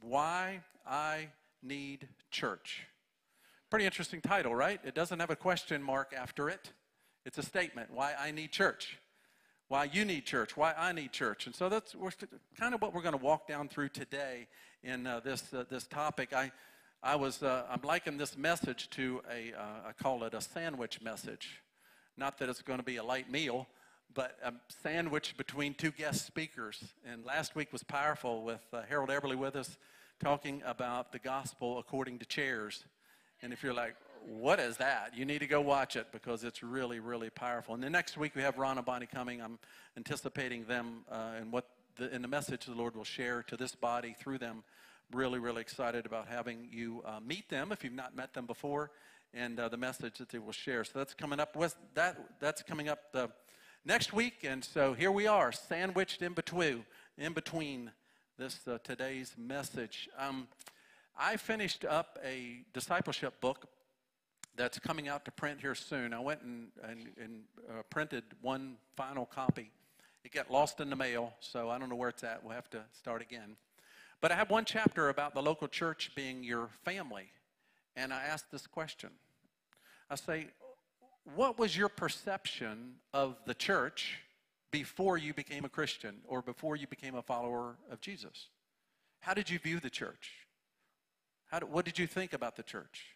Why I Need Church. Pretty interesting title, right? It doesn't have a question mark after it. It's a statement why I need church, why you need church, why I need church. And so that's kind of what we're going to walk down through today in uh, this, uh, this topic. I, I was, uh, I'm liking this message to a, uh, I call it a sandwich message. Not that it's going to be a light meal, but a sandwich between two guest speakers. And last week was powerful with uh, Harold Eberle with us talking about the gospel according to chairs. And if you're like, what is that? You need to go watch it because it's really, really powerful. And the next week we have Ron and Bonnie coming. I'm anticipating them uh, and what the, in the message the Lord will share to this body through them. Really, really excited about having you uh, meet them if you've not met them before, and uh, the message that they will share. So that's coming up. With that that's coming up the next week, and so here we are, sandwiched in between, in between this uh, today's message. Um, I finished up a discipleship book that's coming out to print here soon. I went and, and, and uh, printed one final copy. It got lost in the mail, so I don't know where it's at. We'll have to start again. But I have one chapter about the local church being your family. And I asked this question I say, what was your perception of the church before you became a Christian or before you became a follower of Jesus? How did you view the church? How did, what did you think about the church?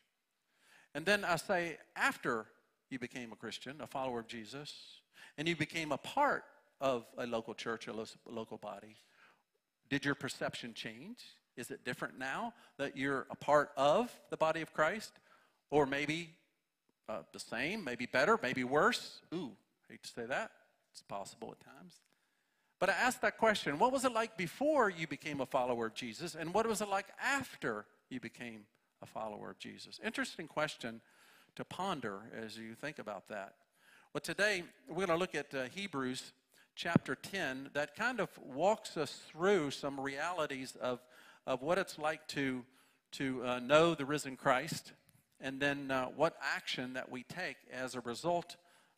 And then I say, after you became a Christian, a follower of Jesus, and you became a part of a local church, a local body, did your perception change? Is it different now that you're a part of the body of Christ? Or maybe uh, the same, maybe better, maybe worse? Ooh, hate to say that. It's possible at times. But I asked that question what was it like before you became a follower of Jesus, and what was it like after you became a follower of Jesus? Interesting question to ponder as you think about that. Well, today we're going to look at uh, Hebrews chapter 10 that kind of walks us through some realities of, of what it's like to, to uh, know the risen Christ and then uh, what action that we take as a result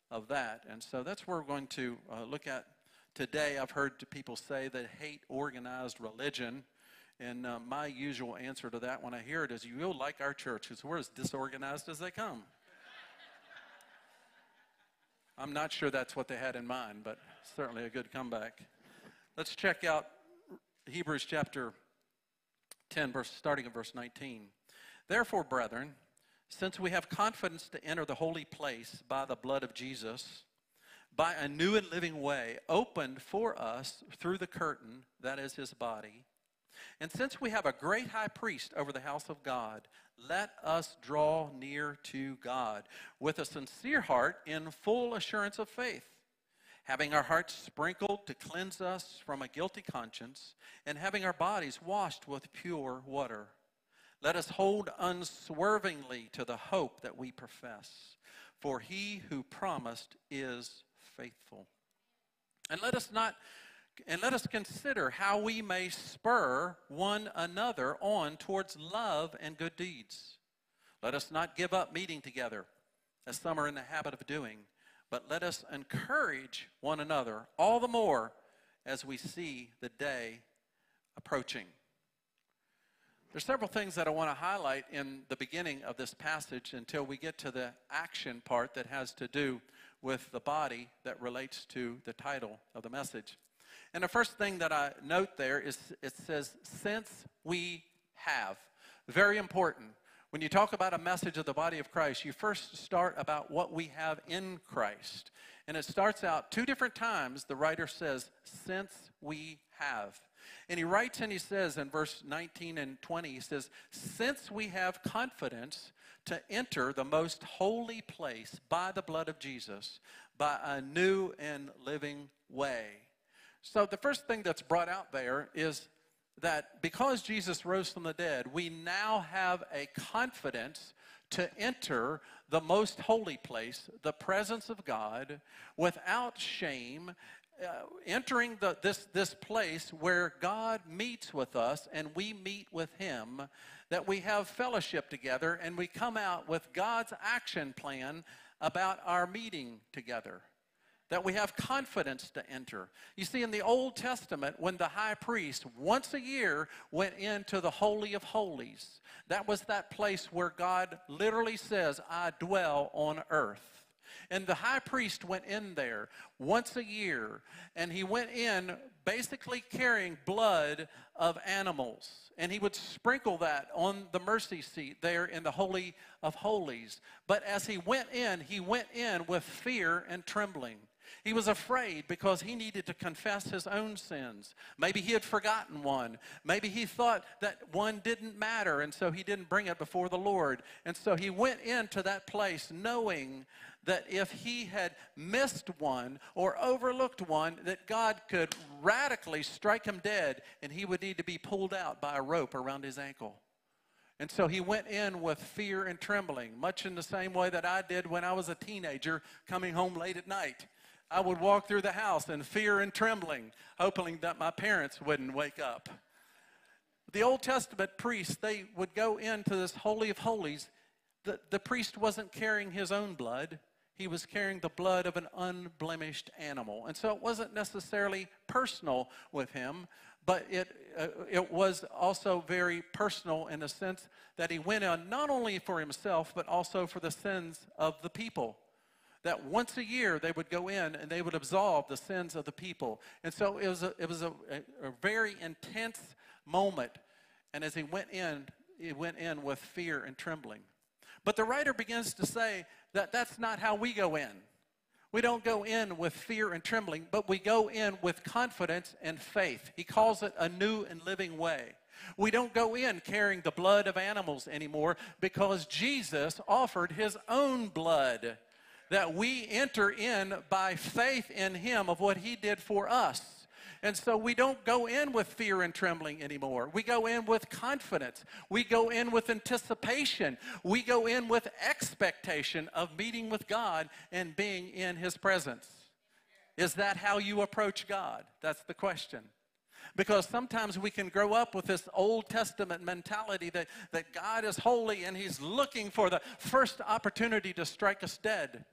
of that. And so that's where we're going to uh, look at today. I've heard people say that hate organized religion. And uh, my usual answer to that when I hear it is, you will like our church because we're as disorganized as they come. I'm not sure that's what they had in mind, but certainly a good comeback. Let's check out Hebrews chapter 10, verse, starting at verse 19. Therefore, brethren, since we have confidence to enter the holy place by the blood of Jesus, by a new and living way opened for us through the curtain that is his body, and since we have a great high priest over the house of God, let us draw near to God with a sincere heart in full assurance of faith, having our hearts sprinkled to cleanse us from a guilty conscience, and having our bodies washed with pure water. Let us hold unswervingly to the hope that we profess, for he who promised is faithful. And let us not and let us consider how we may spur one another on towards love and good deeds. Let us not give up meeting together, as some are in the habit of doing, but let us encourage one another all the more as we see the day approaching. There's several things that I want to highlight in the beginning of this passage until we get to the action part that has to do with the body that relates to the title of the message. And the first thing that I note there is it says, since we have. Very important. When you talk about a message of the body of Christ, you first start about what we have in Christ. And it starts out two different times, the writer says, since we have. And he writes and he says in verse 19 and 20, he says, Since we have confidence to enter the most holy place by the blood of Jesus, by a new and living way. So the first thing that's brought out there is that because Jesus rose from the dead, we now have a confidence to enter the most holy place, the presence of God, without shame uh, entering the, this, this place where God meets with us and we meet with Him, that we have fellowship together and we come out with God's action plan about our meeting together. that we have confidence to enter. You see, in the Old Testament, when the high priest once a year went into the Holy of Holies, that was that place where God literally says, I dwell on earth. And the high priest went in there once a year, and he went in basically carrying blood of animals. And he would sprinkle that on the mercy seat there in the Holy of Holies. But as he went in, he went in with fear and trembling. He was afraid because he needed to confess his own sins. Maybe he had forgotten one. Maybe he thought that one didn't matter, and so he didn't bring it before the Lord. And so he went into that place knowing that if he had missed one or overlooked one, that God could radically strike him dead and he would need to be pulled out by a rope around his ankle. And so he went in with fear and trembling, much in the same way that I did when I was a teenager coming home late at night. I would walk through the house in fear and trembling, hoping that my parents wouldn't wake up. The Old Testament priests, they would go into this Holy of Holies. The, the priest wasn't carrying his own blood he was carrying the blood of an unblemished animal. And so it wasn't necessarily personal with him, but it, uh, it was also very personal in the sense that he went on not only for himself, but also for the sins of the people. That once a year they would go in and they would absolve the sins of the people. And so it was a, it was a, a, a very intense moment. And as he went in, he went in with fear and trembling. But the writer begins to say that that's not how we go in. We don't go in with fear and trembling, but we go in with confidence and faith. He calls it a new and living way. We don't go in carrying the blood of animals anymore because Jesus offered his own blood that we enter in by faith in him of what he did for us. And so we don't go in with fear and trembling anymore. We go in with confidence. We go in with anticipation. We go in with expectation of meeting with God and being in His presence. Is that how you approach God? That's the question. Because sometimes we can grow up with this Old Testament mentality that, that God is holy and He's looking for the first opportunity to strike us dead.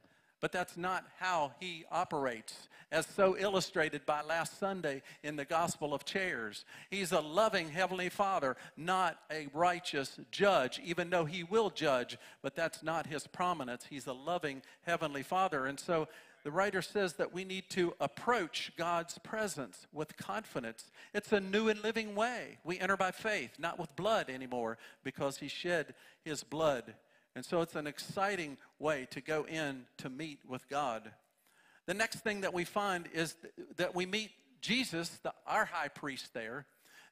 But that's not how he operates, as so illustrated by last Sunday in the Gospel of Chairs. He's a loving Heavenly Father, not a righteous judge, even though he will judge, but that's not his prominence. He's a loving Heavenly Father. And so the writer says that we need to approach God's presence with confidence. It's a new and living way. We enter by faith, not with blood anymore, because he shed his blood and so it's an exciting way to go in to meet with God. The next thing that we find is that we meet Jesus, the, our high priest there,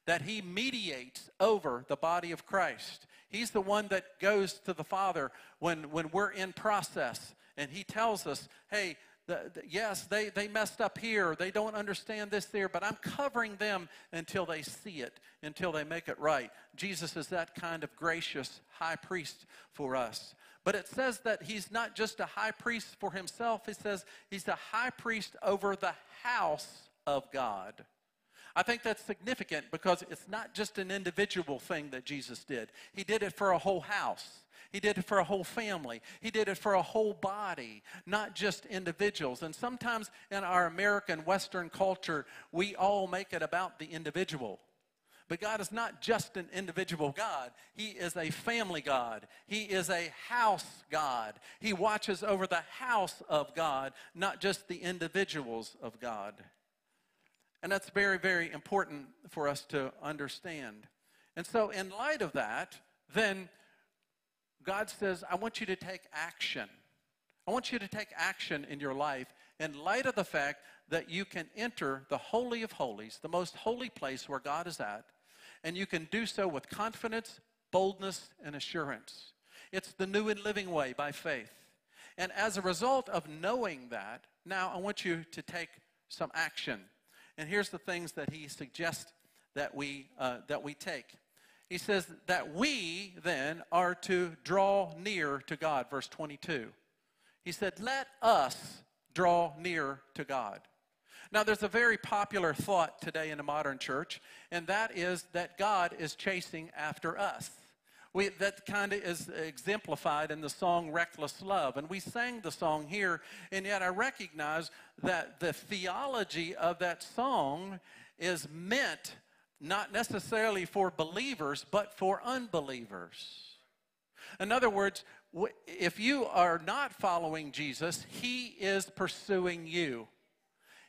that he mediates over the body of Christ. He's the one that goes to the Father when, when we're in process. And he tells us, hey, the, the, yes, they, they messed up here. They don't understand this there, but I'm covering them until they see it, until they make it right. Jesus is that kind of gracious high priest for us. But it says that he's not just a high priest for himself, it says he's the high priest over the house of God. I think that's significant because it's not just an individual thing that Jesus did, he did it for a whole house. He did it for a whole family. He did it for a whole body, not just individuals. And sometimes in our American Western culture, we all make it about the individual. But God is not just an individual God. He is a family God. He is a house God. He watches over the house of God, not just the individuals of God. And that's very, very important for us to understand. And so, in light of that, then God says, I want you to take action. I want you to take action in your life in light of the fact that you can enter the Holy of Holies, the most holy place where God is at, and you can do so with confidence, boldness, and assurance. It's the new and living way by faith. And as a result of knowing that, now I want you to take some action. And here's the things that he suggests that we, uh, that we take he says that we then are to draw near to God, verse 22. He said, Let us draw near to God. Now, there's a very popular thought today in the modern church, and that is that God is chasing after us. We, that kind of is exemplified in the song Reckless Love. And we sang the song here, and yet I recognize that the theology of that song is meant not necessarily for believers, but for unbelievers. In other words, if you are not following Jesus, he is pursuing you.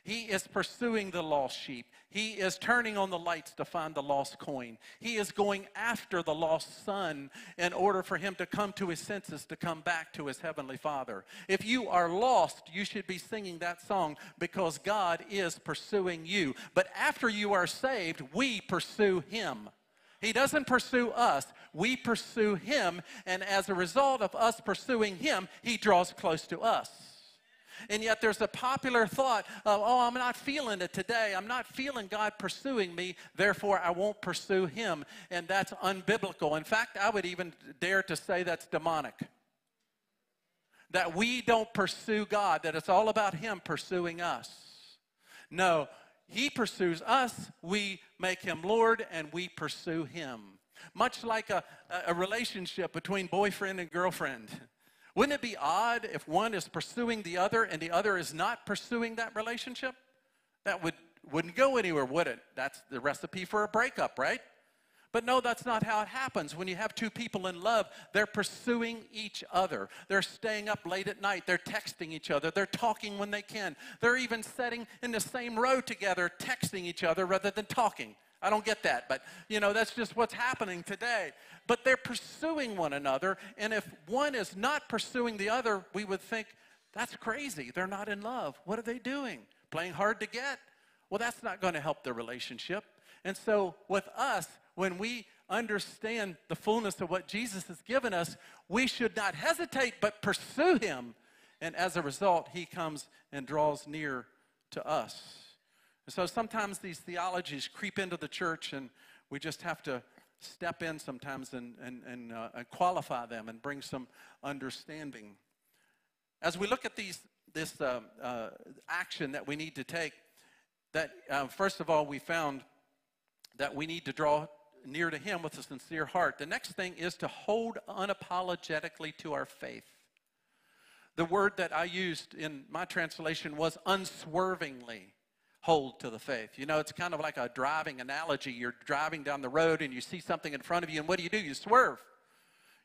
He is pursuing the lost sheep. He is turning on the lights to find the lost coin. He is going after the lost son in order for him to come to his senses, to come back to his heavenly Father. If you are lost, you should be singing that song because God is pursuing you. But after you are saved, we pursue him. He doesn't pursue us, we pursue him. And as a result of us pursuing him, he draws close to us. And yet there's a popular thought of, oh, I'm not feeling it today. I'm not feeling God pursuing me, therefore I won't pursue him. And that's unbiblical. In fact, I would even dare to say that's demonic. That we don't pursue God, that it's all about him pursuing us. No, he pursues us, we make him Lord, and we pursue him. Much like a, a relationship between boyfriend and girlfriend. Wouldn't it be odd if one is pursuing the other and the other is not pursuing that relationship? That would, wouldn't go anywhere, would it? That's the recipe for a breakup, right? But no, that's not how it happens. When you have two people in love, they're pursuing each other. They're staying up late at night. They're texting each other. They're talking when they can. They're even sitting in the same row together, texting each other rather than talking. I don't get that, but you know, that's just what's happening today. But they're pursuing one another, and if one is not pursuing the other, we would think, that's crazy. They're not in love. What are they doing? Playing hard to get? Well, that's not going to help the relationship. And so, with us, when we understand the fullness of what Jesus has given us, we should not hesitate but pursue him. And as a result, he comes and draws near to us. And so sometimes these theologies creep into the church, and we just have to step in sometimes and, and, and, uh, and qualify them and bring some understanding. As we look at these, this uh, uh, action that we need to take, that uh, first of all, we found that we need to draw near to Him with a sincere heart. The next thing is to hold unapologetically to our faith. The word that I used in my translation was unswervingly hold to the faith. You know, it's kind of like a driving analogy. You're driving down the road and you see something in front of you, and what do you do? You swerve.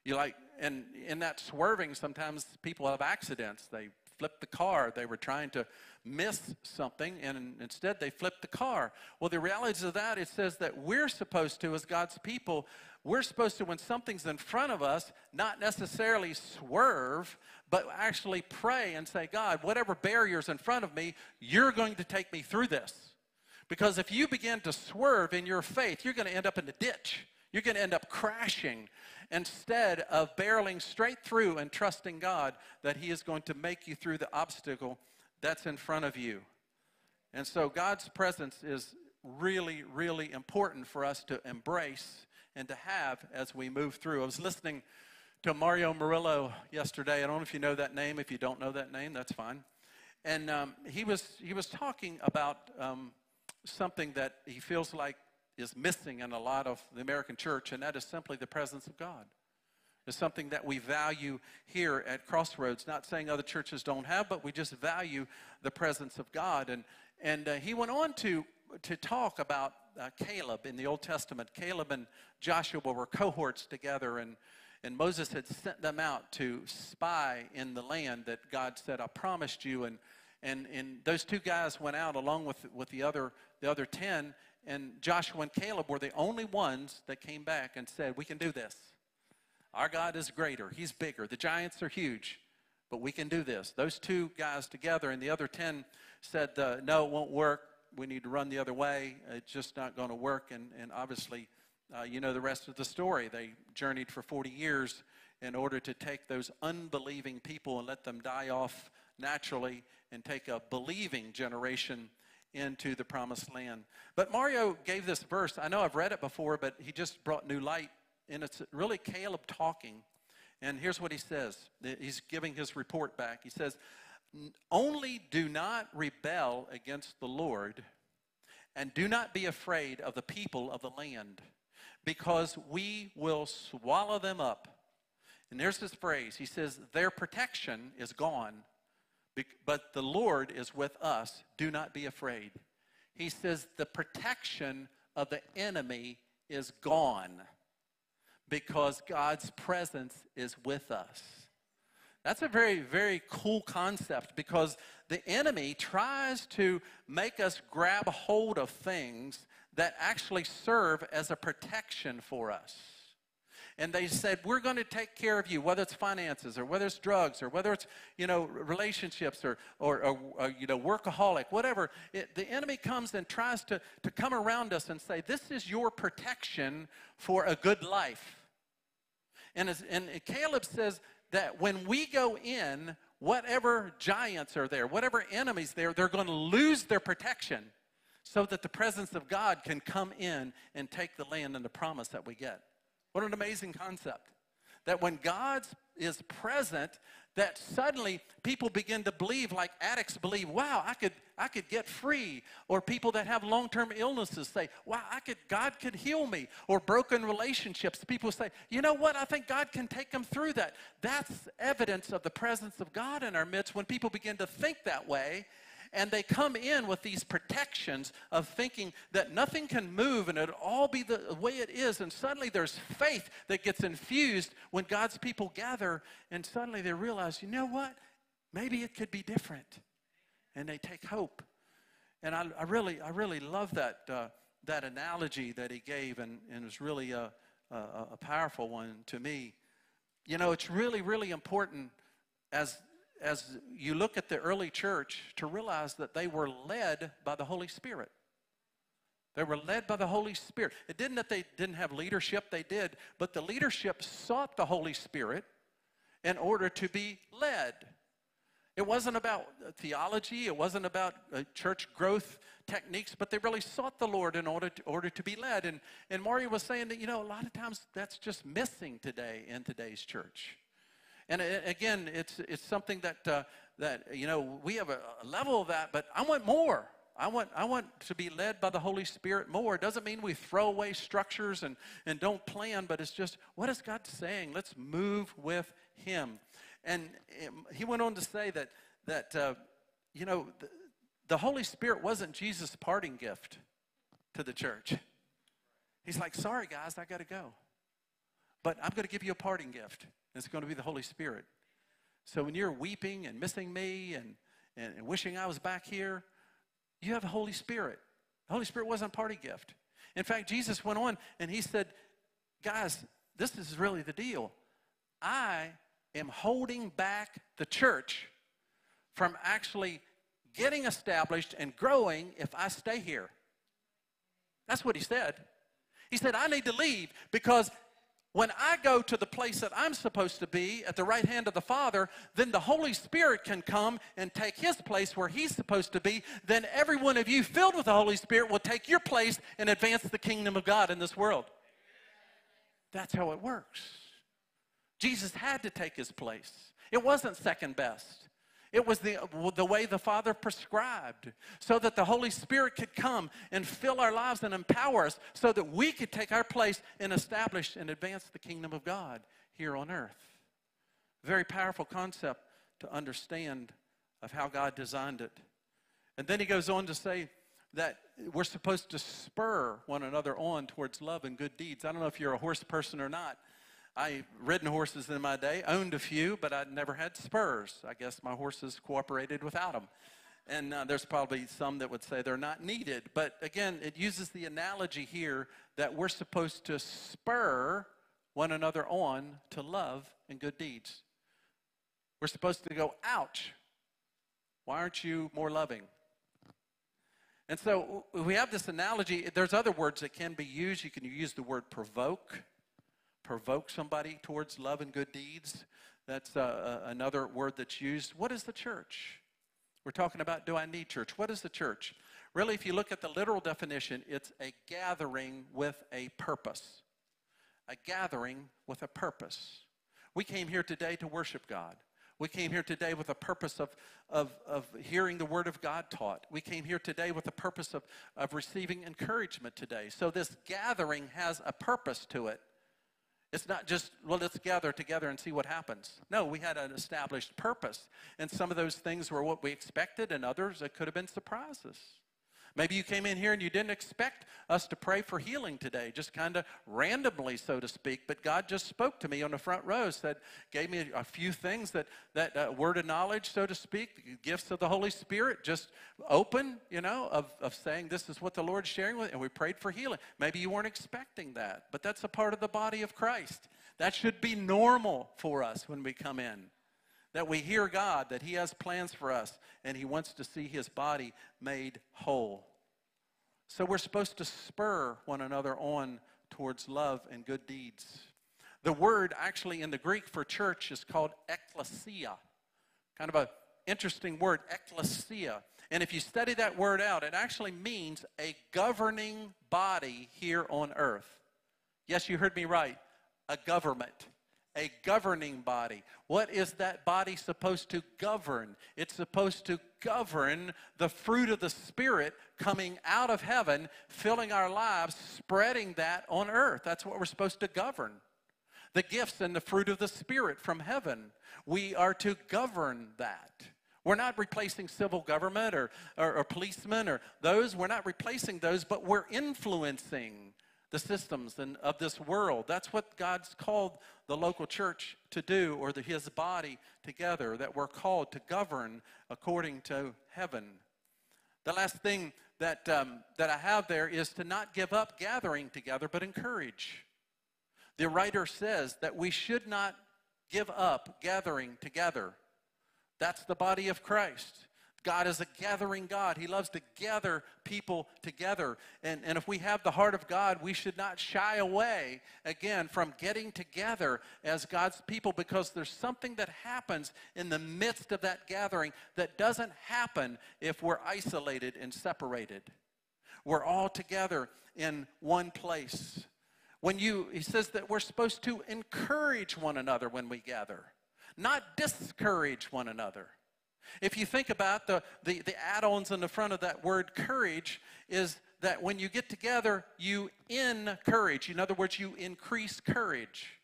You like, and in that swerving, sometimes people have accidents. They flip the car. They were trying to miss something, and instead they flipped the car. Well, the reality of that, it says that we're supposed to, as God's people, we're supposed to, when something's in front of us, not necessarily swerve, but actually pray and say, God, whatever barrier's in front of me, you're going to take me through this. Because if you begin to swerve in your faith, you're going to end up in the ditch. You're going to end up crashing instead of barreling straight through and trusting God that He is going to make you through the obstacle that's in front of you. And so God's presence is really, really important for us to embrace and to have as we move through. I was listening to Mario Murillo yesterday. I don't know if you know that name. If you don't know that name, that's fine. And um, he, was, he was talking about um, something that he feels like is missing in a lot of the American church, and that is simply the presence of God. It's something that we value here at Crossroads. Not saying other churches don't have, but we just value the presence of God. And, and uh, he went on to, to talk about uh, Caleb in the Old Testament. Caleb and Joshua were cohorts together, and and Moses had sent them out to spy in the land that God said, I promised you. And, and, and those two guys went out along with, with the, other, the other 10. And Joshua and Caleb were the only ones that came back and said, We can do this. Our God is greater, He's bigger. The giants are huge, but we can do this. Those two guys together, and the other 10 said, uh, No, it won't work. We need to run the other way. It's just not going to work. And, and obviously, uh, you know the rest of the story. They journeyed for 40 years in order to take those unbelieving people and let them die off naturally and take a believing generation into the promised land. But Mario gave this verse. I know I've read it before, but he just brought new light. And it's really Caleb talking. And here's what he says he's giving his report back. He says, Only do not rebel against the Lord, and do not be afraid of the people of the land because we will swallow them up. And there's this phrase. He says, Their protection is gone, but the Lord is with us. Do not be afraid. He says, The protection of the enemy is gone because God's presence is with us. That's a very, very cool concept because the enemy tries to make us grab hold of things that actually serve as a protection for us. And they said, We're going to take care of you, whether it's finances or whether it's drugs or whether it's, you know, relationships or, or, or, or you know, workaholic, whatever. It, the enemy comes and tries to, to come around us and say, This is your protection for a good life. And, as, and Caleb says that when we go in, whatever giants are there, whatever enemies there, they're going to lose their protection so that the presence of God can come in and take the land and the promise that we get. What an amazing concept. That when God is present, that suddenly people begin to believe like addicts believe, wow, I could, I could get free. Or people that have long-term illnesses say, wow, I could, God could heal me. Or broken relationships, people say, you know what, I think God can take them through that. That's evidence of the presence of God in our midst when people begin to think that way and they come in with these protections of thinking that nothing can move and it'll all be the way it is. And suddenly there's faith that gets infused when God's people gather, and suddenly they realize, you know what? Maybe it could be different. And they take hope. And I, I really, I really love that, uh, that analogy that he gave, and, and it was really a, a, a powerful one to me. You know, it's really, really important as as you look at the early church to realize that they were led by the Holy Spirit. They were led by the Holy Spirit. It didn't that they didn't have leadership, they did, but the leadership sought the Holy Spirit in order to be led. It wasn't about theology, it wasn't about uh, church growth techniques, but they really sought the Lord in order to, order to be led. And, and Mario was saying that, you know, a lot of times that's just missing today in today's church. And again, it's, it's something that, uh, that, you know, we have a, a level of that, but I want more. I want, I want to be led by the Holy Spirit more. It doesn't mean we throw away structures and, and don't plan, but it's just, what is God saying? Let's move with Him. And he went on to say that, that uh, you know, the, the Holy Spirit wasn't Jesus' parting gift to the church. He's like, sorry, guys, I got to go. But I'm going to give you a parting gift. It's going to be the Holy Spirit. So when you're weeping and missing me and, and, and wishing I was back here, you have the Holy Spirit. The Holy Spirit wasn't a party gift. In fact, Jesus went on and he said, Guys, this is really the deal. I am holding back the church from actually getting established and growing if I stay here. That's what he said. He said, I need to leave because when I go to the place that I'm supposed to be at the right hand of the Father, then the Holy Spirit can come and take his place where he's supposed to be. Then every one of you filled with the Holy Spirit will take your place and advance the kingdom of God in this world. That's how it works. Jesus had to take his place. It wasn't second best. It was the, the way the Father prescribed so that the Holy Spirit could come and fill our lives and empower us so that we could take our place and establish and advance the kingdom of God here on earth. Very powerful concept to understand of how God designed it. And then he goes on to say that we're supposed to spur one another on towards love and good deeds. I don't know if you're a horse person or not, I ridden horses in my day, owned a few, but I'd never had spurs. I guess my horses cooperated without them. And uh, there's probably some that would say they're not needed. But again, it uses the analogy here that we're supposed to spur one another on to love and good deeds. We're supposed to go, ouch, why aren't you more loving? And so we have this analogy. There's other words that can be used. You can use the word provoke provoke somebody towards love and good deeds. That's uh, uh, another word that's used. What is the church? We're talking about do I need church? What is the church? Really, if you look at the literal definition, it's a gathering with a purpose. A gathering with a purpose. We came here today to worship God. We came here today with a purpose of, of, of hearing the Word of God taught. We came here today with a purpose of, of receiving encouragement today. So this gathering has a purpose to it. It's not just, well, let's gather together and see what happens. No, we had an established purpose. And some of those things were what we expected, and others, it could have been surprises. Maybe you came in here and you didn't expect us to pray for healing today, just kind of randomly, so to speak. But God just spoke to me on the front row, said, gave me a few things that, that uh, word of knowledge, so to speak, gifts of the Holy Spirit, just open, you know, of, of saying this is what the Lord's sharing with, and we prayed for healing. Maybe you weren't expecting that, but that's a part of the body of Christ. That should be normal for us when we come in that we hear God, that He has plans for us, and He wants to see His body made whole. So we're supposed to spur one another on towards love and good deeds. The word actually in the Greek for church is called ekklesia. Kind of an interesting word, ekklesia. And if you study that word out, it actually means a governing body here on earth. Yes, you heard me right. A government a governing body. What is that body supposed to govern? It's supposed to govern the fruit of the Spirit coming out of heaven, filling our lives, spreading that on earth. That's what we're supposed to govern. The gifts and the fruit of the Spirit from heaven. We are to govern that. We're not replacing civil government or, or, or policemen or those. We're not replacing those, but we're influencing the systems and of this world. That's what God's called the local church to do, or the, his body together, that we're called to govern according to heaven. The last thing that, um, that I have there is to not give up gathering together, but encourage. The writer says that we should not give up gathering together. That's the body of Christ. God is a gathering God. He loves to gather people together. And, and if we have the heart of God, we should not shy away, again, from getting together as God's people because there's something that happens in the midst of that gathering that doesn't happen if we're isolated and separated. We're all together in one place. When you, he says that we're supposed to encourage one another when we gather, not discourage one another. If you think about the, the, the add-ons in the front of that word courage is that when you get together, you encourage. In other words, you increase courage.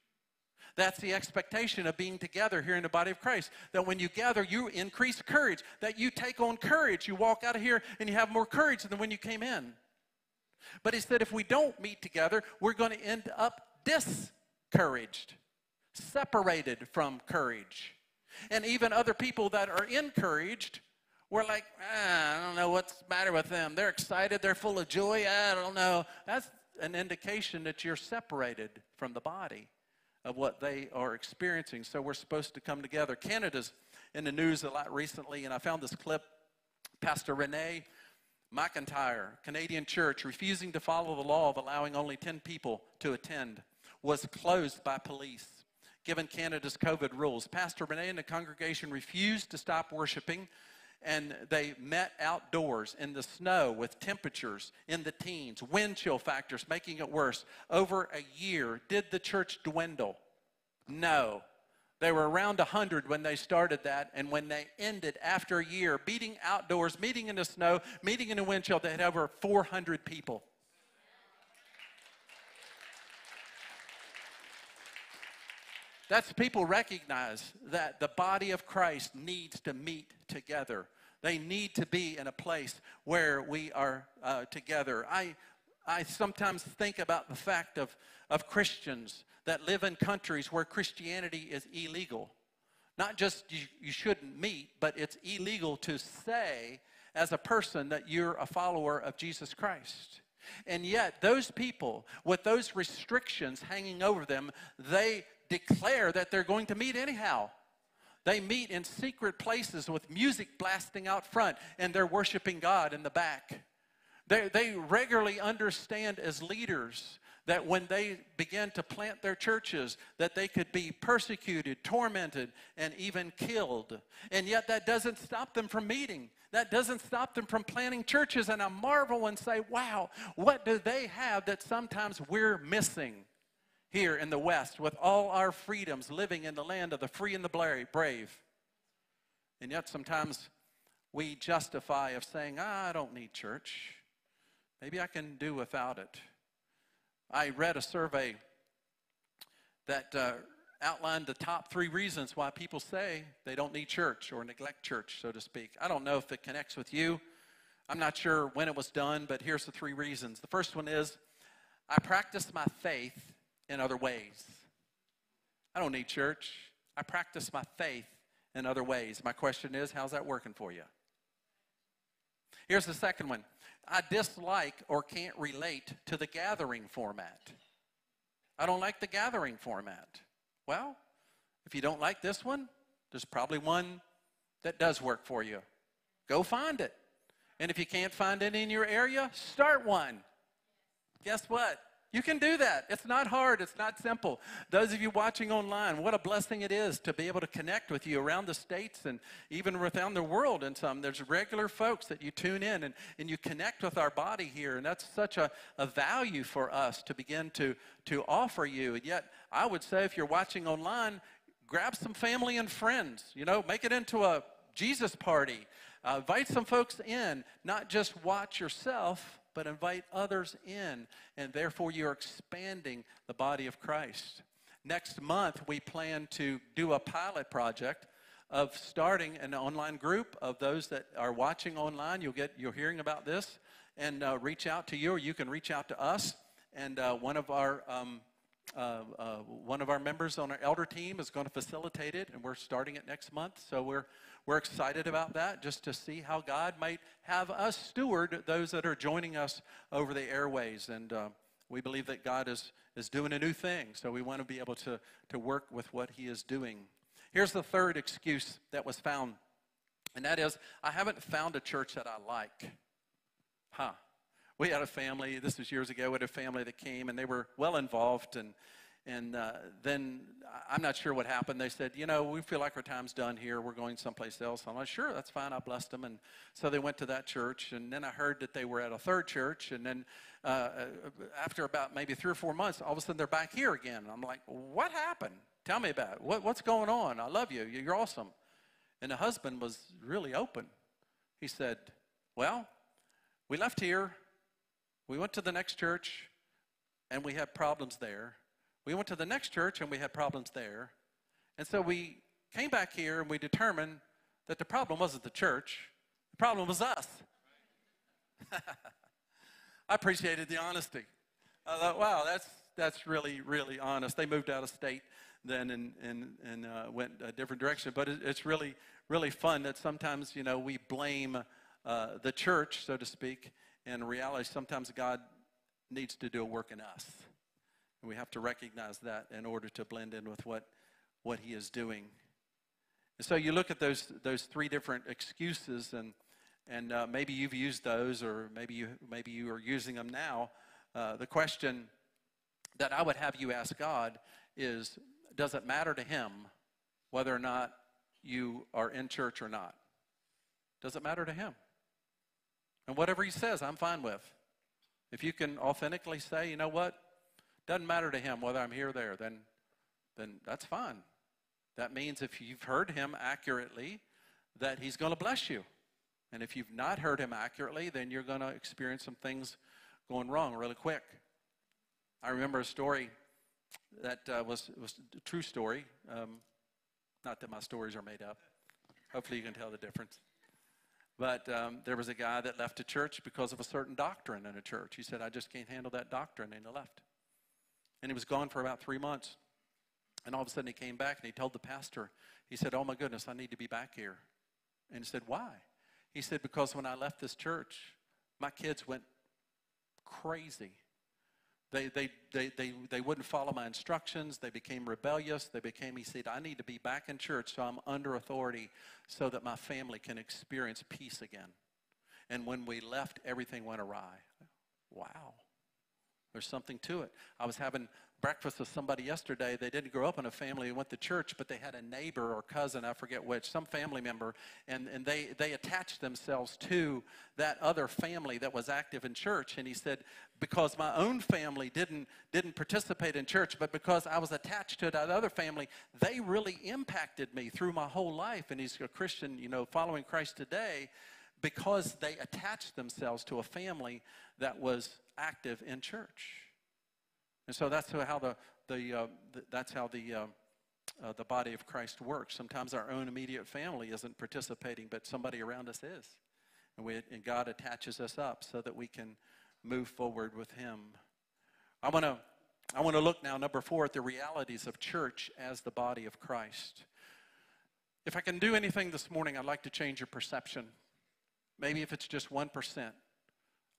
That's the expectation of being together here in the body of Christ. That when you gather, you increase courage. That you take on courage. You walk out of here and you have more courage than when you came in. But he said if we don't meet together, we're going to end up discouraged, separated from courage. And even other people that are encouraged, we're like, ah, I don't know what's the matter with them. They're excited, they're full of joy. I don't know. That's an indication that you're separated from the body of what they are experiencing. So we're supposed to come together. Canada's in the news a lot recently, and I found this clip. Pastor Renee McIntyre, Canadian church, refusing to follow the law of allowing only 10 people to attend, was closed by police given Canada's COVID rules. Pastor Renee and the congregation refused to stop worshiping, and they met outdoors in the snow with temperatures in the teens, wind chill factors making it worse. Over a year, did the church dwindle? No. They were around 100 when they started that, and when they ended after a year, meeting outdoors, meeting in the snow, meeting in the wind chill, they had over 400 people. That's people recognize that the body of Christ needs to meet together. They need to be in a place where we are uh, together. I, I sometimes think about the fact of, of Christians that live in countries where Christianity is illegal. Not just you, you shouldn't meet, but it's illegal to say as a person that you're a follower of Jesus Christ. And yet, those people with those restrictions hanging over them, they declare that they're going to meet anyhow. They meet in secret places with music blasting out front, and they're worshiping God in the back. They, they regularly understand as leaders that when they begin to plant their churches that they could be persecuted tormented and even killed and yet that doesn't stop them from meeting that doesn't stop them from planting churches and i marvel and say wow what do they have that sometimes we're missing here in the West with all our freedoms living in the land of the free and the brave. And yet sometimes we justify of saying, ah, I don't need church. Maybe I can do without it. I read a survey that uh, outlined the top three reasons why people say they don't need church or neglect church, so to speak. I don't know if it connects with you. I'm not sure when it was done, but here's the three reasons. The first one is I practice my faith in other ways. I don't need church. I practice my faith in other ways. My question is, how's that working for you? Here's the second one I dislike or can't relate to the gathering format. I don't like the gathering format. Well, if you don't like this one, there's probably one that does work for you. Go find it. And if you can't find it in your area, start one. Guess what? You can do that. It's not hard, it's not simple. Those of you watching online, what a blessing it is to be able to connect with you around the states and even around the world and some. There's regular folks that you tune in and, and you connect with our body here, and that's such a, a value for us to begin to, to offer you. And yet, I would say if you're watching online, grab some family and friends, you know, make it into a Jesus party. Uh, invite some folks in, not just watch yourself, but invite others in, and therefore you're expanding the body of Christ. Next month, we plan to do a pilot project of starting an online group of those that are watching online. You'll get you're hearing about this, and uh, reach out to you, or you can reach out to us. And uh, one of our um, uh, uh, one of our members on our elder team is going to facilitate it, and we're starting it next month. So we're we're excited about that just to see how God might have us steward those that are joining us over the airways. And uh, we believe that God is, is doing a new thing. So we want to be able to, to work with what He is doing. Here's the third excuse that was found, and that is I haven't found a church that I like. Huh. We had a family, this was years ago, we had a family that came and they were well involved and and uh, then I'm not sure what happened. They said, you know, we feel like our time's done here. We're going someplace else. I'm like, sure, that's fine. I blessed them. And so they went to that church. And then I heard that they were at a third church. And then uh, uh after about maybe three or four months, all of a sudden they're back here again. I'm like, what happened? Tell me about it. What, what's going on? I love you. You're awesome. And the husband was really open. He said, well, we left here. We went to the next church. And we had problems there we went to the next church and we had problems there. And so we came back here and we determined that the problem wasn't the church, the problem was us. I appreciated the honesty. I thought, wow, that's, that's really, really honest. They moved out of state then and, and, and uh, went a different direction. But it, it's really, really fun that sometimes, you know, we blame uh, the church, so to speak. And reality, sometimes God needs to do a work in us. And we have to recognize that in order to blend in with what, what he is doing. And so you look at those, those three different excuses, and, and uh, maybe you've used those, or maybe you, maybe you are using them now. Uh, the question that I would have you ask God is Does it matter to Him whether or not you are in church or not? Does it matter to Him? And whatever He says, I'm fine with. If you can authentically say, you know what, doesn't matter to him whether I'm here or there, then, then that's fine. That means if you've heard him accurately, that he's going to bless you. And if you've not heard him accurately, then you're going to experience some things going wrong really quick. I remember a story that uh, was, was a true story. Um, not that my stories are made up. Hopefully, you can tell the difference. But um, there was a guy that left a church because of a certain doctrine in a church. He said, I just can't handle that doctrine, and he left. And he was gone for about three months. And all of a sudden he came back and he told the pastor, he said, Oh my goodness, I need to be back here. And he said, Why? He said, Because when I left this church, my kids went crazy. They, they, they, they, they wouldn't follow my instructions. They became rebellious. They became, he said, I need to be back in church so I'm under authority so that my family can experience peace again. And when we left, everything went awry. Wow. There's something to it. I was having breakfast with somebody yesterday. They didn't grow up in a family and went to church, but they had a neighbor or cousin, I forget which, some family member, and, and they, they attached themselves to that other family that was active in church. And he said, because my own family didn't, didn't participate in church, but because I was attached to that other family, they really impacted me through my whole life. And he's a Christian, you know, following Christ today because they attached themselves to a family that was active in church. And so that's how the, the, uh, the that's how the, uh, uh, the body of Christ works. Sometimes our own immediate family isn't participating, but somebody around us is. And, we, and God attaches us up so that we can move forward with Him. I want to I want to look now, number four, at the realities of church as the body of Christ. If I can do anything this morning, I'd like to change your perception. Maybe if it's just 1%,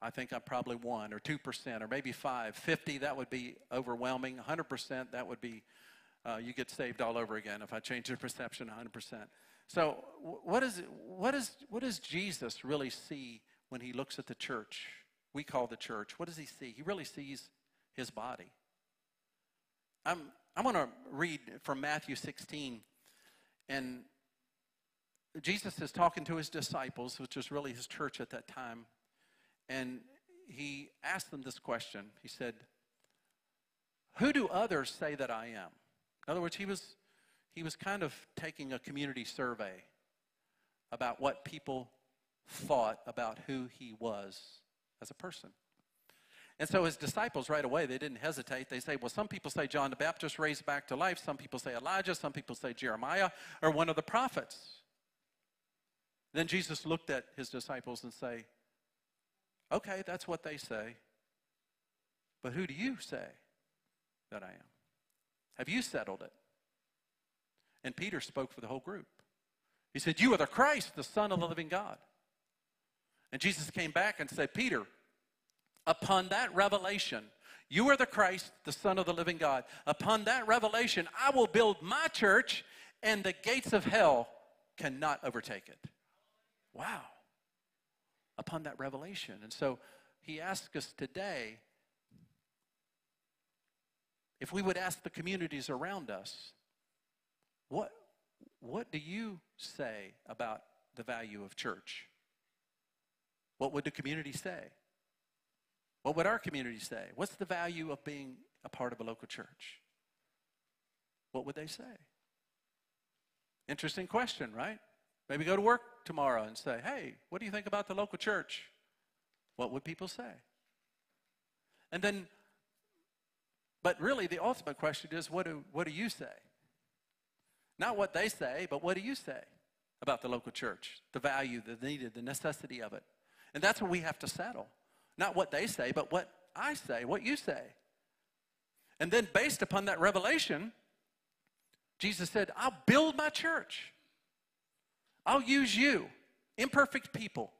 I think I'm probably 1 or 2% or maybe 5. 50, that would be overwhelming. 100%, that would be, uh, you get saved all over again if I change your perception 100%. So what, is, what, is, what does Jesus really see when he looks at the church? We call the church. What does he see? He really sees his body. I'm, I'm going to read from Matthew 16, and Jesus is talking to his disciples, which is really his church at that time, and he asked them this question. He said, Who do others say that I am? In other words, he was, he was kind of taking a community survey about what people thought about who he was as a person. And so his disciples right away, they didn't hesitate. They say, well, some people say John the Baptist raised back to life. Some people say Elijah. Some people say Jeremiah or one of the prophets. Then Jesus looked at his disciples and say, okay, that's what they say. But who do you say that I am? Have you settled it? And Peter spoke for the whole group. He said, You are the Christ, the Son of the living God. And Jesus came back and said, Peter, upon that revelation, you are the Christ, the Son of the living God. Upon that revelation, I will build my church, and the gates of hell cannot overtake it. Wow. Upon that revelation. And so he asks us today if we would ask the communities around us, what, what do you say about the value of church? What would the community say? What would our community say? What's the value of being a part of a local church? What would they say? Interesting question, right? Maybe go to work tomorrow and say, hey, what do you think about the local church? What would people say? And then, but really the ultimate question is, what do, what do you say? Not what they say, but what do you say about the local church? The value, the needed, the necessity of it. And that's what we have to settle. Not what they say, but what I say, what you say. And then, based upon that revelation, Jesus said, I'll build my church. I'll use you, imperfect people,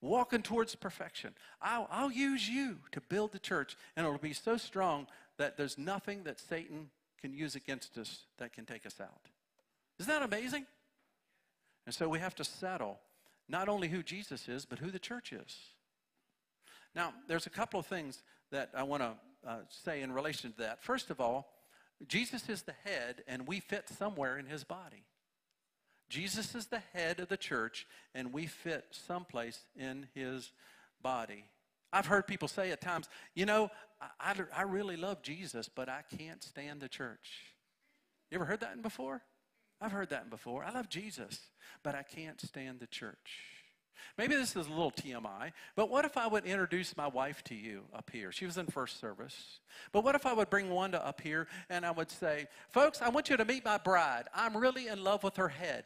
walking towards perfection. I'll, I'll use you to build the church, and it'll be so strong that there's nothing that Satan can use against us that can take us out. Isn't that amazing? And so we have to settle not only who Jesus is, but who the church is. Now, there's a couple of things that I want to uh, say in relation to that. First of all, Jesus is the head, and we fit somewhere in his body. Jesus is the head of the church, and we fit someplace in his body. I've heard people say at times, you know, I, I, really love Jesus, but I can't stand the church. You ever heard that before? I've heard that before. I love Jesus, but I can't stand the church. Maybe this is a little TMI, but what if I would introduce my wife to you up here? She was in first service. But what if I would bring Wanda up here and I would say, folks, I want you to meet my bride. I'm really in love with her head.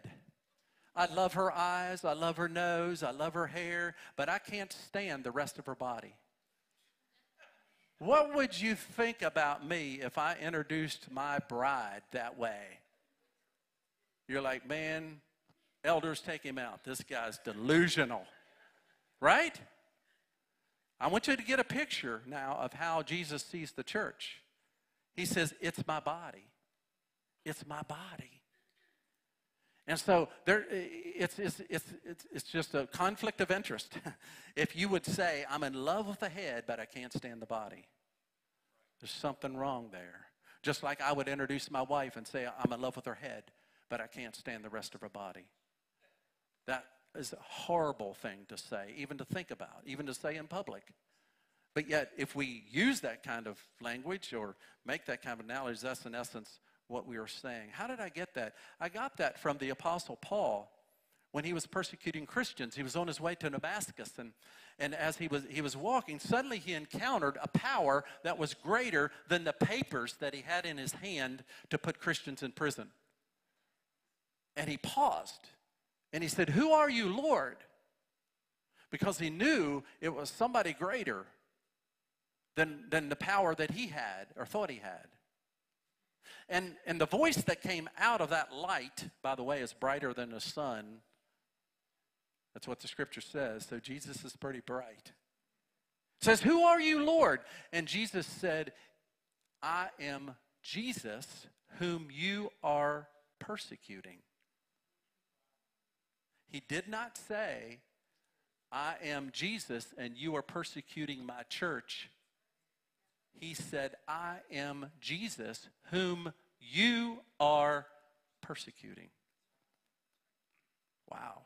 I love her eyes, I love her nose, I love her hair, but I can't stand the rest of her body. What would you think about me if I introduced my bride that way? You're like, man, Elders, take him out. This guy's delusional. Right? I want you to get a picture now of how Jesus sees the church. He says, It's my body. It's my body. And so there, it's, it's, it's, it's, it's just a conflict of interest. if you would say, I'm in love with the head, but I can't stand the body. There's something wrong there. Just like I would introduce my wife and say, I'm in love with her head, but I can't stand the rest of her body. That is a horrible thing to say, even to think about, even to say in public. But yet, if we use that kind of language or make that kind of analogy, that's in essence what we are saying. How did I get that? I got that from the Apostle Paul when he was persecuting Christians. He was on his way to Damascus, and, and as he was, he was walking, suddenly he encountered a power that was greater than the papers that he had in his hand to put Christians in prison. And he paused and he said, Who are you, Lord? Because he knew it was somebody greater than, than the power that he had or thought he had. And, and the voice that came out of that light, by the way, is brighter than the sun. That's what the scripture says. So Jesus is pretty bright. Says, Who are you, Lord? And Jesus said, I am Jesus, whom you are persecuting. He did not say, I am Jesus and you are persecuting my church. He said, I am Jesus whom you are persecuting. Wow.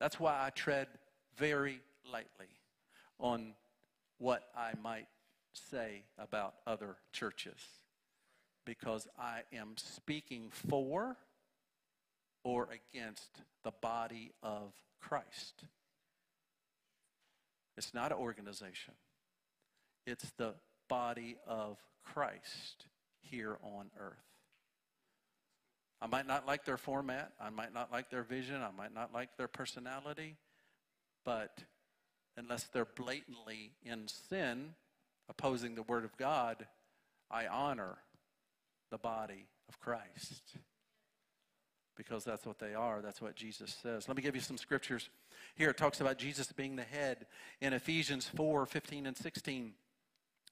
That's why I tread very lightly on what I might say about other churches. Because I am speaking for or against the body of Christ. It's not an organization. It's the body of Christ here on earth. I might not like their format. I might not like their vision. I might not like their personality. But unless they're blatantly in sin, opposing the Word of God, I honor the body of Christ. Because that's what they are. That's what Jesus says. Let me give you some scriptures. Here it talks about Jesus being the head in Ephesians 4 15 and 16.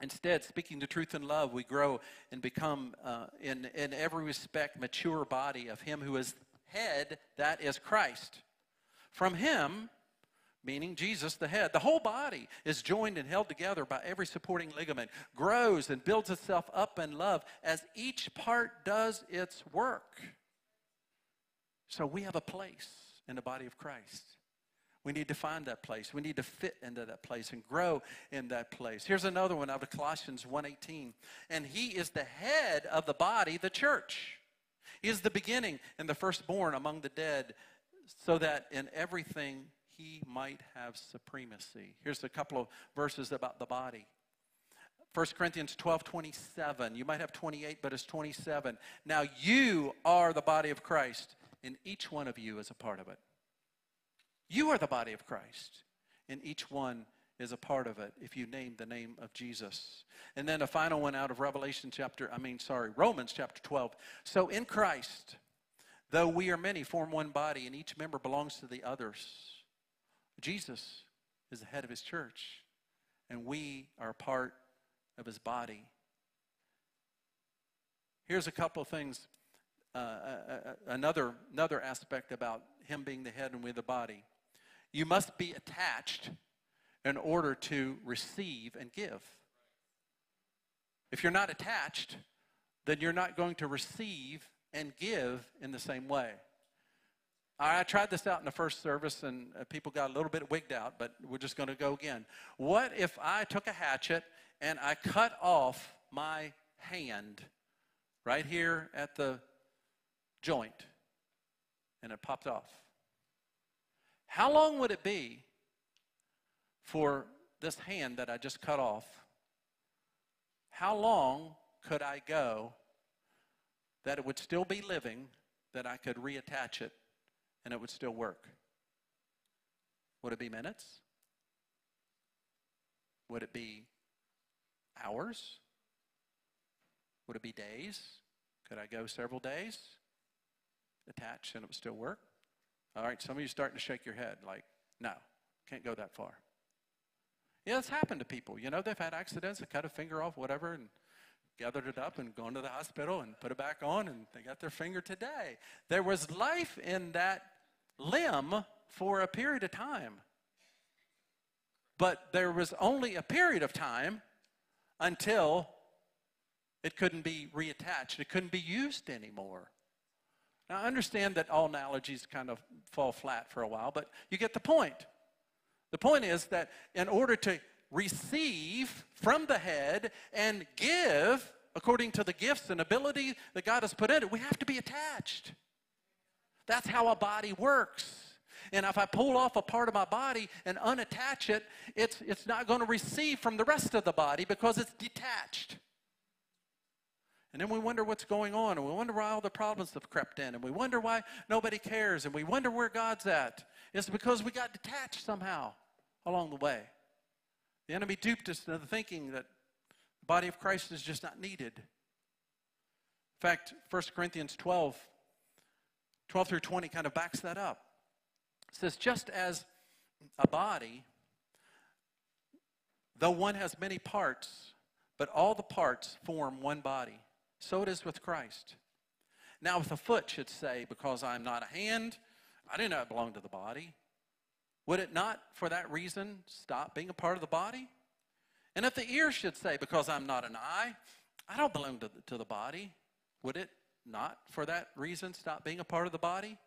Instead, speaking the truth in love, we grow and become, uh, in, in every respect, mature body of Him who is head, that is Christ. From Him, meaning Jesus, the head, the whole body is joined and held together by every supporting ligament, grows and builds itself up in love as each part does its work. So we have a place in the body of Christ. We need to find that place. We need to fit into that place and grow in that place. Here's another one out of Colossians 1:18. And he is the head of the body, the church. He is the beginning and the firstborn among the dead, so that in everything he might have supremacy. Here's a couple of verses about the body. 1 Corinthians 12, 27. You might have 28, but it's 27. Now you are the body of Christ, and each one of you is a part of it. You are the body of Christ, and each one is a part of it if you name the name of Jesus. And then a final one out of Revelation chapter, I mean, sorry, Romans chapter 12. So in Christ, though we are many, form one body, and each member belongs to the others. Jesus is the head of his church, and we are part of his body. Here's a couple of things. Uh, uh, uh another, another aspect about him being the head and we the body. You must be attached in order to receive and give. If you're not attached, then you're not going to receive and give in the same way. I tried this out in the first service and uh, people got a little bit wigged out, but we're just going to go again. What if I took a hatchet and I cut off my hand right here at the joint and it popped off? How long would it be for this hand that I just cut off? How long could I go that it would still be living, that I could reattach it, and it would still work? Would it be minutes? Would it be hours? Would it be days? Could I go several days? Attach and it would still work? All right, some of you starting to shake your head like, no, can't go that far. Yeah, it's happened to people. You know, they've had accidents, they cut a finger off, whatever, and gathered it up and gone to the hospital and put it back on, and they got their finger today. There was life in that limb for a period of time. But there was only a period of time until it couldn't be reattached, it couldn't be used anymore. Now, I understand that all analogies kind of fall flat for a while, but you get the point. The point is that in order to receive from the head and give according to the gifts and ability that God has put in it, we have to be attached. That's how a body works. And if I pull off a part of my body and unattach it, it's, it's not going to receive from the rest of the body because it's detached. And then we wonder what's going on, and we wonder why all the problems have crept in, and we wonder why nobody cares, and we wonder where God's at. It's because we got detached somehow along the way. The enemy duped us into thinking that the body of Christ is just not needed. In fact, 1 Corinthians 12, 12 through 20 kind of backs that up. It says, just as a body, though one has many parts, but all the parts form one body, so it is with Christ. Now, if the foot should say, Because I'm not a hand, I do not belong to the body, would it not, for that reason, stop being a part of the body? And if the ear should say, Because I'm not an eye, I don't belong to the, to the body, would it not, for that reason, stop being a part of the body?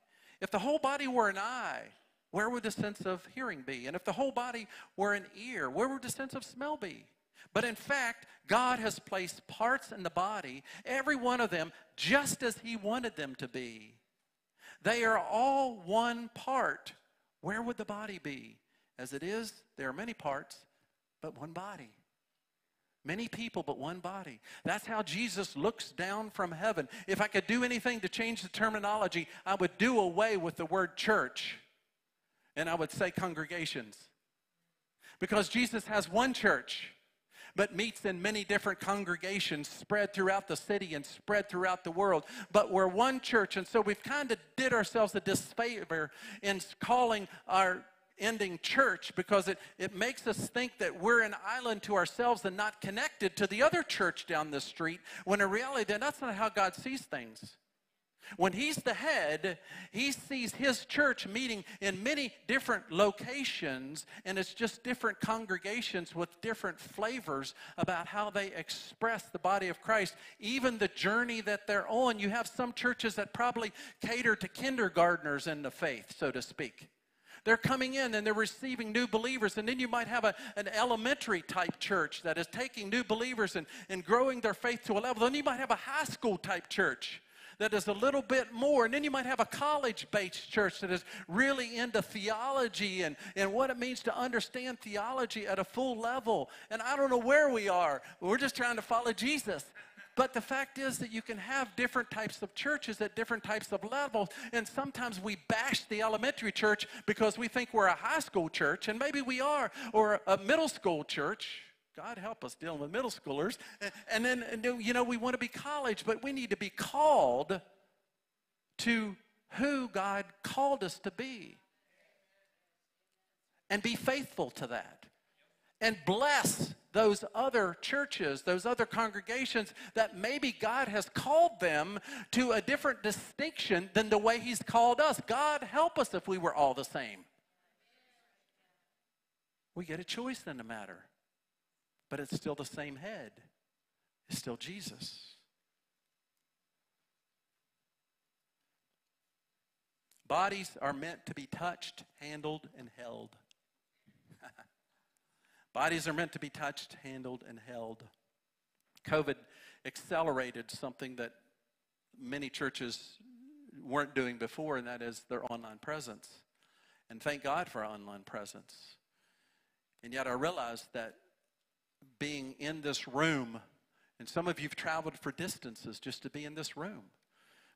If the whole body were an eye, where would the sense of hearing be? And if the whole body were an ear, where would the sense of smell be? But in fact, God has placed parts in the body, every one of them, just as He wanted them to be. They are all one part where would the body be? As it is, there are many parts, but one body. Many people, but one body. That's how Jesus looks down from heaven. If I could do anything to change the terminology, I would do away with the word church and I would say congregations. Because Jesus has one church but meets in many different congregations spread throughout the city and spread throughout the world. But we're one church, and so we've kind of did ourselves a disfavor in calling our ending church because it, it makes us think that we're an island to ourselves and not connected to the other church down the street, when in reality, that's not how God sees things. When he's the head, he sees his church meeting in many different locations, and it's just different congregations with different flavors about how they express the body of Christ. Even the journey that they're on, you have some churches that probably cater to kindergartners in the faith, so to speak. They're coming in and they're receiving new believers. And then you might have a, an elementary type church that is taking new believers and, and growing their faith to a level. Then you might have a high school type church that is a little bit more. And then you might have a college based church that is really into theology and, and what it means to understand theology at a full level. And I don't know where we are. We're just trying to follow Jesus. But the fact is that you can have different types of churches at different types of levels. And sometimes we bash the elementary church because we think we're a high school church, and maybe we are, or a middle school church. God help us dealing with middle schoolers. And then, you know, we want to be college, but we need to be called to who God called us to be. And be faithful to that. And bless those other churches, those other congregations that maybe God has called them to a different distinction than the way He's called us. God help us if we were all the same. We get a choice in the matter but it's still the same head. It's still Jesus. Bodies are meant to be touched, handled, and held. Bodies are meant to be touched, handled, and held. COVID accelerated something that many churches weren't doing before, and that is their online presence. And thank God for our online presence. And yet I realized that being in this room. And some of you've traveled for distances just to be in this room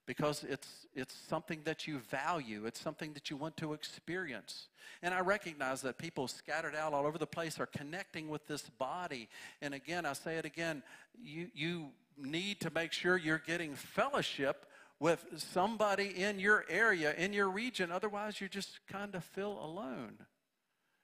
because it's, it's something that you value. It's something that you want to experience. And I recognize that people scattered out all over the place are connecting with this body. And again, I say it again, you, you need to make sure you're getting fellowship with somebody in your area, in your region. Otherwise, you just kind of feel alone.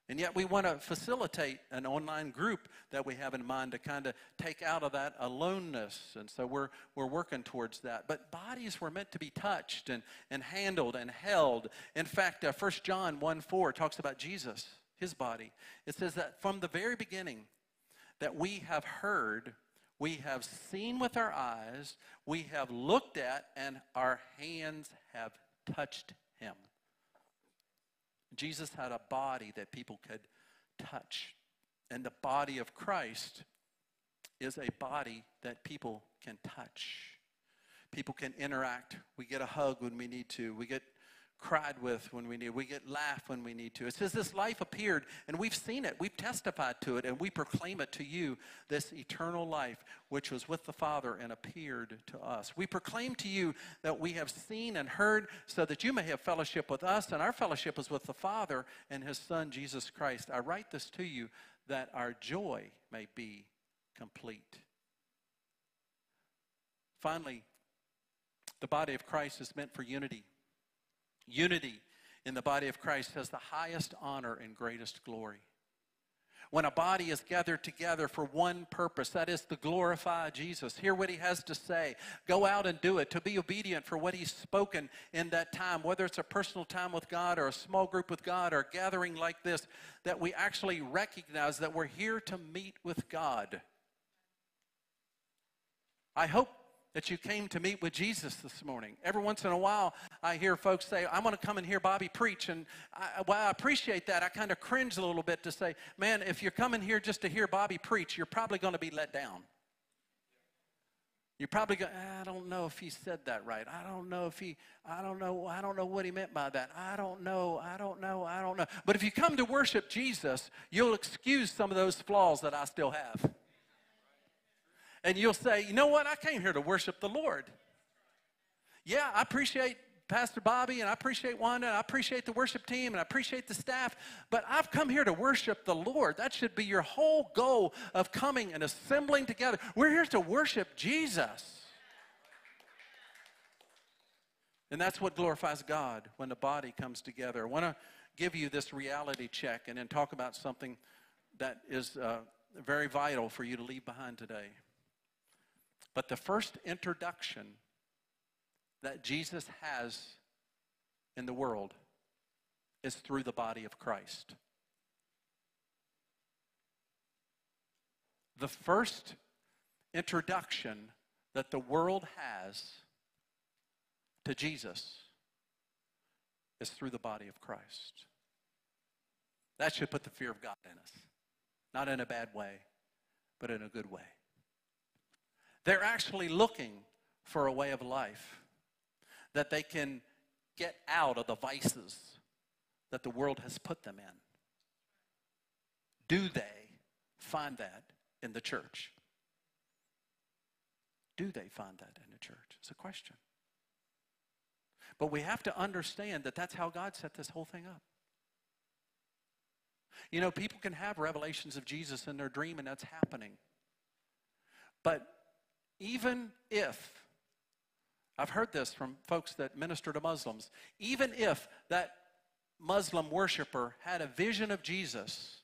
And yet we want to facilitate an online group that we have in mind to kind of take out of that aloneness. And so we're, we're working towards that. But bodies were meant to be touched and, and handled and held. In fact, uh, 1 John 1 4 talks about Jesus, his body. It says that from the very beginning, that we have heard, we have seen with our eyes, we have looked at, and our hands have touched him. Jesus had a body that people could touch. And the body of Christ is a body that people can touch. People can interact. We get a hug when we need to. We get cried with when we need. We get laugh when we need to. It says this life appeared, and we've seen it. We've testified to it, and we proclaim it to you, this eternal life, which was with the Father and appeared to us. We proclaim to you that we have seen and heard, so that you may have fellowship with us, and our fellowship is with the Father and His Son, Jesus Christ. I write this to you that our joy may be complete. Finally, the body of Christ is meant for unity. Unity in the body of Christ has the highest honor and greatest glory. When a body is gathered together for one purpose, that is to glorify Jesus, hear what he has to say, go out and do it, to be obedient for what he's spoken in that time, whether it's a personal time with God or a small group with God or a gathering like this, that we actually recognize that we're here to meet with God. I hope that you came to meet with Jesus this morning. Every once in a while, I hear folks say, I'm going to come and hear Bobby preach. And I, while I appreciate that, I kind of cringe a little bit to say, man, if you're coming here just to hear Bobby preach, you're probably going to be let down. You're probably going, I don't know if he said that right. I don't know if he, I don't know, I don't know what he meant by that. I don't know, I don't know, I don't know. But if you come to worship Jesus, you'll excuse some of those flaws that I still have and you'll say, you know what? I came here to worship the Lord. Yeah, I appreciate Pastor Bobby and I appreciate Wanda and I appreciate the worship team and I appreciate the staff, but I've come here to worship the Lord. That should be your whole goal of coming and assembling together. We're here to worship Jesus. And that's what glorifies God when the body comes together. I want to give you this reality check and then talk about something that is uh, very vital for you to leave behind today. But the first introduction that Jesus has in the world is through the body of Christ. The first introduction that the world has to Jesus is through the body of Christ. That should put the fear of God in us. Not in a bad way, but in a good way. They're actually looking for a way of life that they can get out of the vices that the world has put them in. Do they find that in the church? Do they find that in the church? It's a question. But we have to understand that that's how God set this whole thing up. You know, people can have revelations of Jesus in their dream, and that's happening. But even if, I've heard this from folks that minister to Muslims, even if that Muslim worshiper had a vision of Jesus,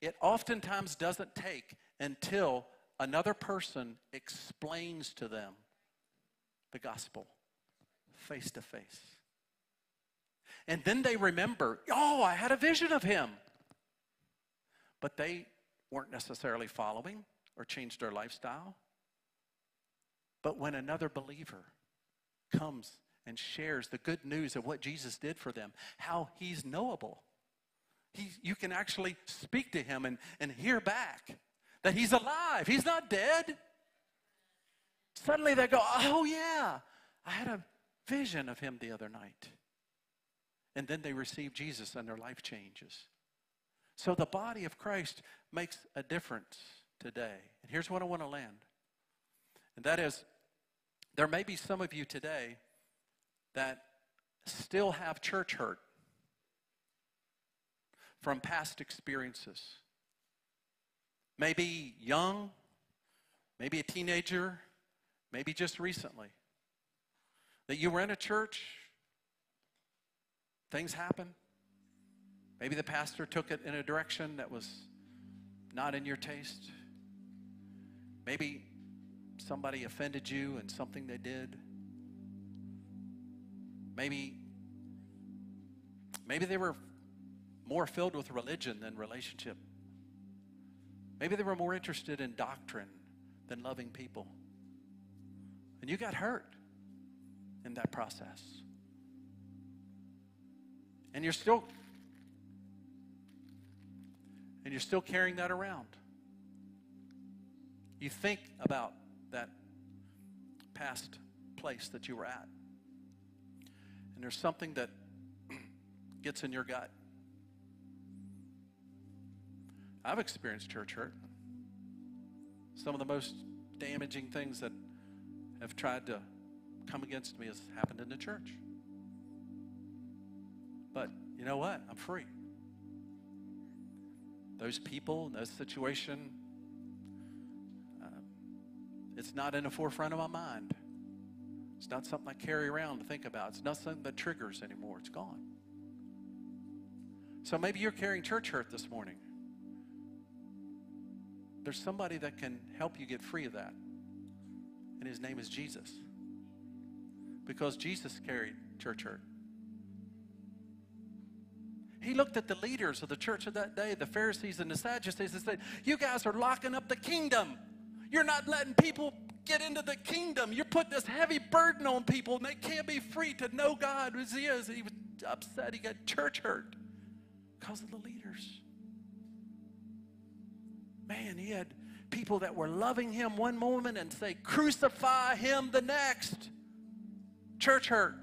it oftentimes doesn't take until another person explains to them the gospel face to face. And then they remember, oh, I had a vision of him. But they weren't necessarily following or change their lifestyle. But when another believer comes and shares the good news of what Jesus did for them, how he's knowable, he, you can actually speak to him and, and hear back that he's alive, he's not dead. Suddenly they go, Oh, yeah, I had a vision of him the other night. And then they receive Jesus and their life changes. So the body of Christ makes a difference today. And here's what I want to land. And that is, there may be some of you today that still have church hurt from past experiences. Maybe young, maybe a teenager, maybe just recently. That you were in a church, things happen. Maybe the pastor took it in a direction that was not in your taste. Maybe somebody offended you in something they did. Maybe maybe they were more filled with religion than relationship. Maybe they were more interested in doctrine than loving people. And you got hurt in that process. And you're still and you're still carrying that around. You think about that past place that you were at. And there's something that gets in your gut. I've experienced church hurt. Some of the most damaging things that have tried to come against me has happened in the church. But you know what? I'm free. Those people, those situation, it's not in the forefront of my mind. It's not something I carry around to think about. It's not something that triggers anymore. It's gone. So maybe you're carrying church hurt this morning. There's somebody that can help you get free of that. And his name is Jesus. Because Jesus carried church hurt. He looked at the leaders of the church of that day, the Pharisees and the Sadducees, and said, You guys are locking up the kingdom. You're not letting people get into the kingdom. You're putting this heavy burden on people, and they can't be free to know God as He is. He was upset. He got church hurt because of the leaders. Man, he had people that were loving him one moment and say, crucify him the next. Church hurt.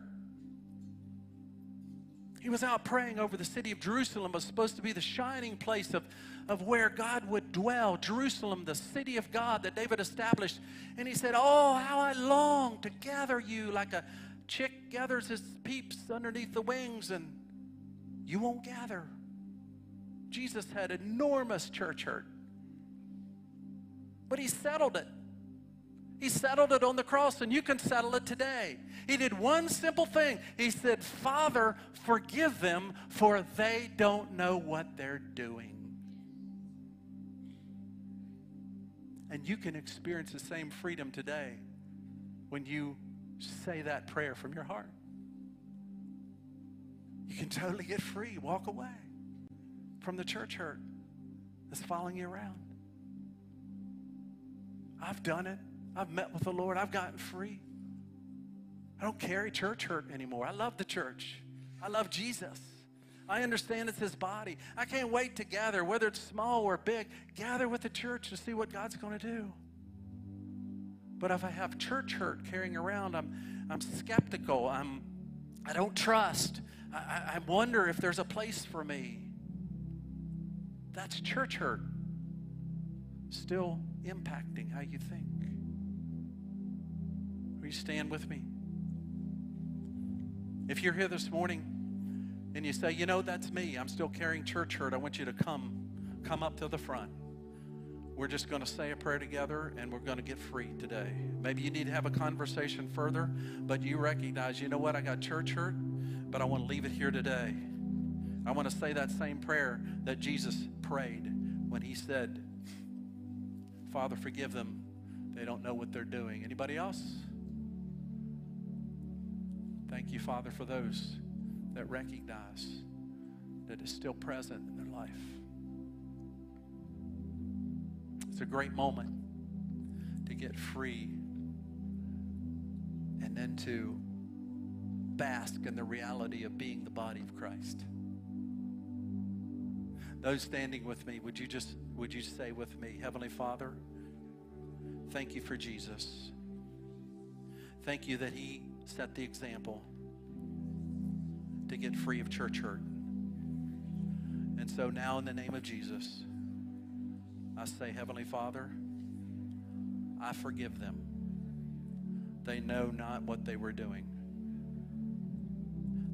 He was out praying over the city of Jerusalem, was supposed to be the shining place of, of where God would dwell. Jerusalem, the city of God that David established. And he said, Oh, how I long to gather you like a chick gathers his peeps underneath the wings, and you won't gather. Jesus had enormous church hurt. But he settled it. He settled it on the cross, and you can settle it today. He did one simple thing. He said, Father, forgive them, for they don't know what they're doing. And you can experience the same freedom today when you say that prayer from your heart. You can totally get free, walk away from the church hurt that's following you around. I've done it. I've met with the Lord. I've gotten free. I don't carry church hurt anymore. I love the church. I love Jesus. I understand it's his body. I can't wait to gather, whether it's small or big, gather with the church to see what God's going to do. But if I have church hurt carrying around, I'm, I'm skeptical. I'm, I don't trust. I, I wonder if there's a place for me. That's church hurt. Still impacting how you think. Will you stand with me? If you're here this morning and you say, you know, that's me, I'm still carrying church hurt, I want you to come, come up to the front. We're just going to say a prayer together and we're going to get free today. Maybe you need to have a conversation further, but you recognize, you know what, I got church hurt, but I want to leave it here today. I want to say that same prayer that Jesus prayed when he said, Father, forgive them. They don't know what they're doing. Anybody else? Thank you, Father, for those that recognize that it's still present in their life. It's a great moment to get free and then to bask in the reality of being the body of Christ. Those standing with me, would you just would you say with me, Heavenly Father, thank you for Jesus. Thank you that he set the example to get free of church hurt. And so now in the name of Jesus, I say, Heavenly Father, I forgive them. They know not what they were doing.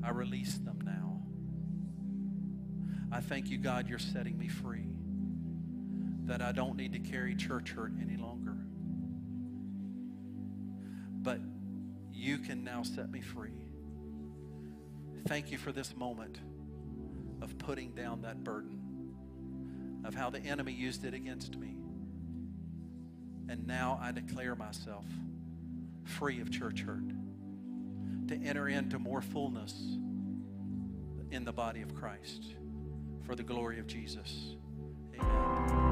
I release them now. I thank you, God, you're setting me free. That I don't need to carry church hurt any longer. But you can now set me free. Thank you for this moment of putting down that burden, of how the enemy used it against me. And now I declare myself free of church hurt to enter into more fullness in the body of Christ for the glory of Jesus. Amen.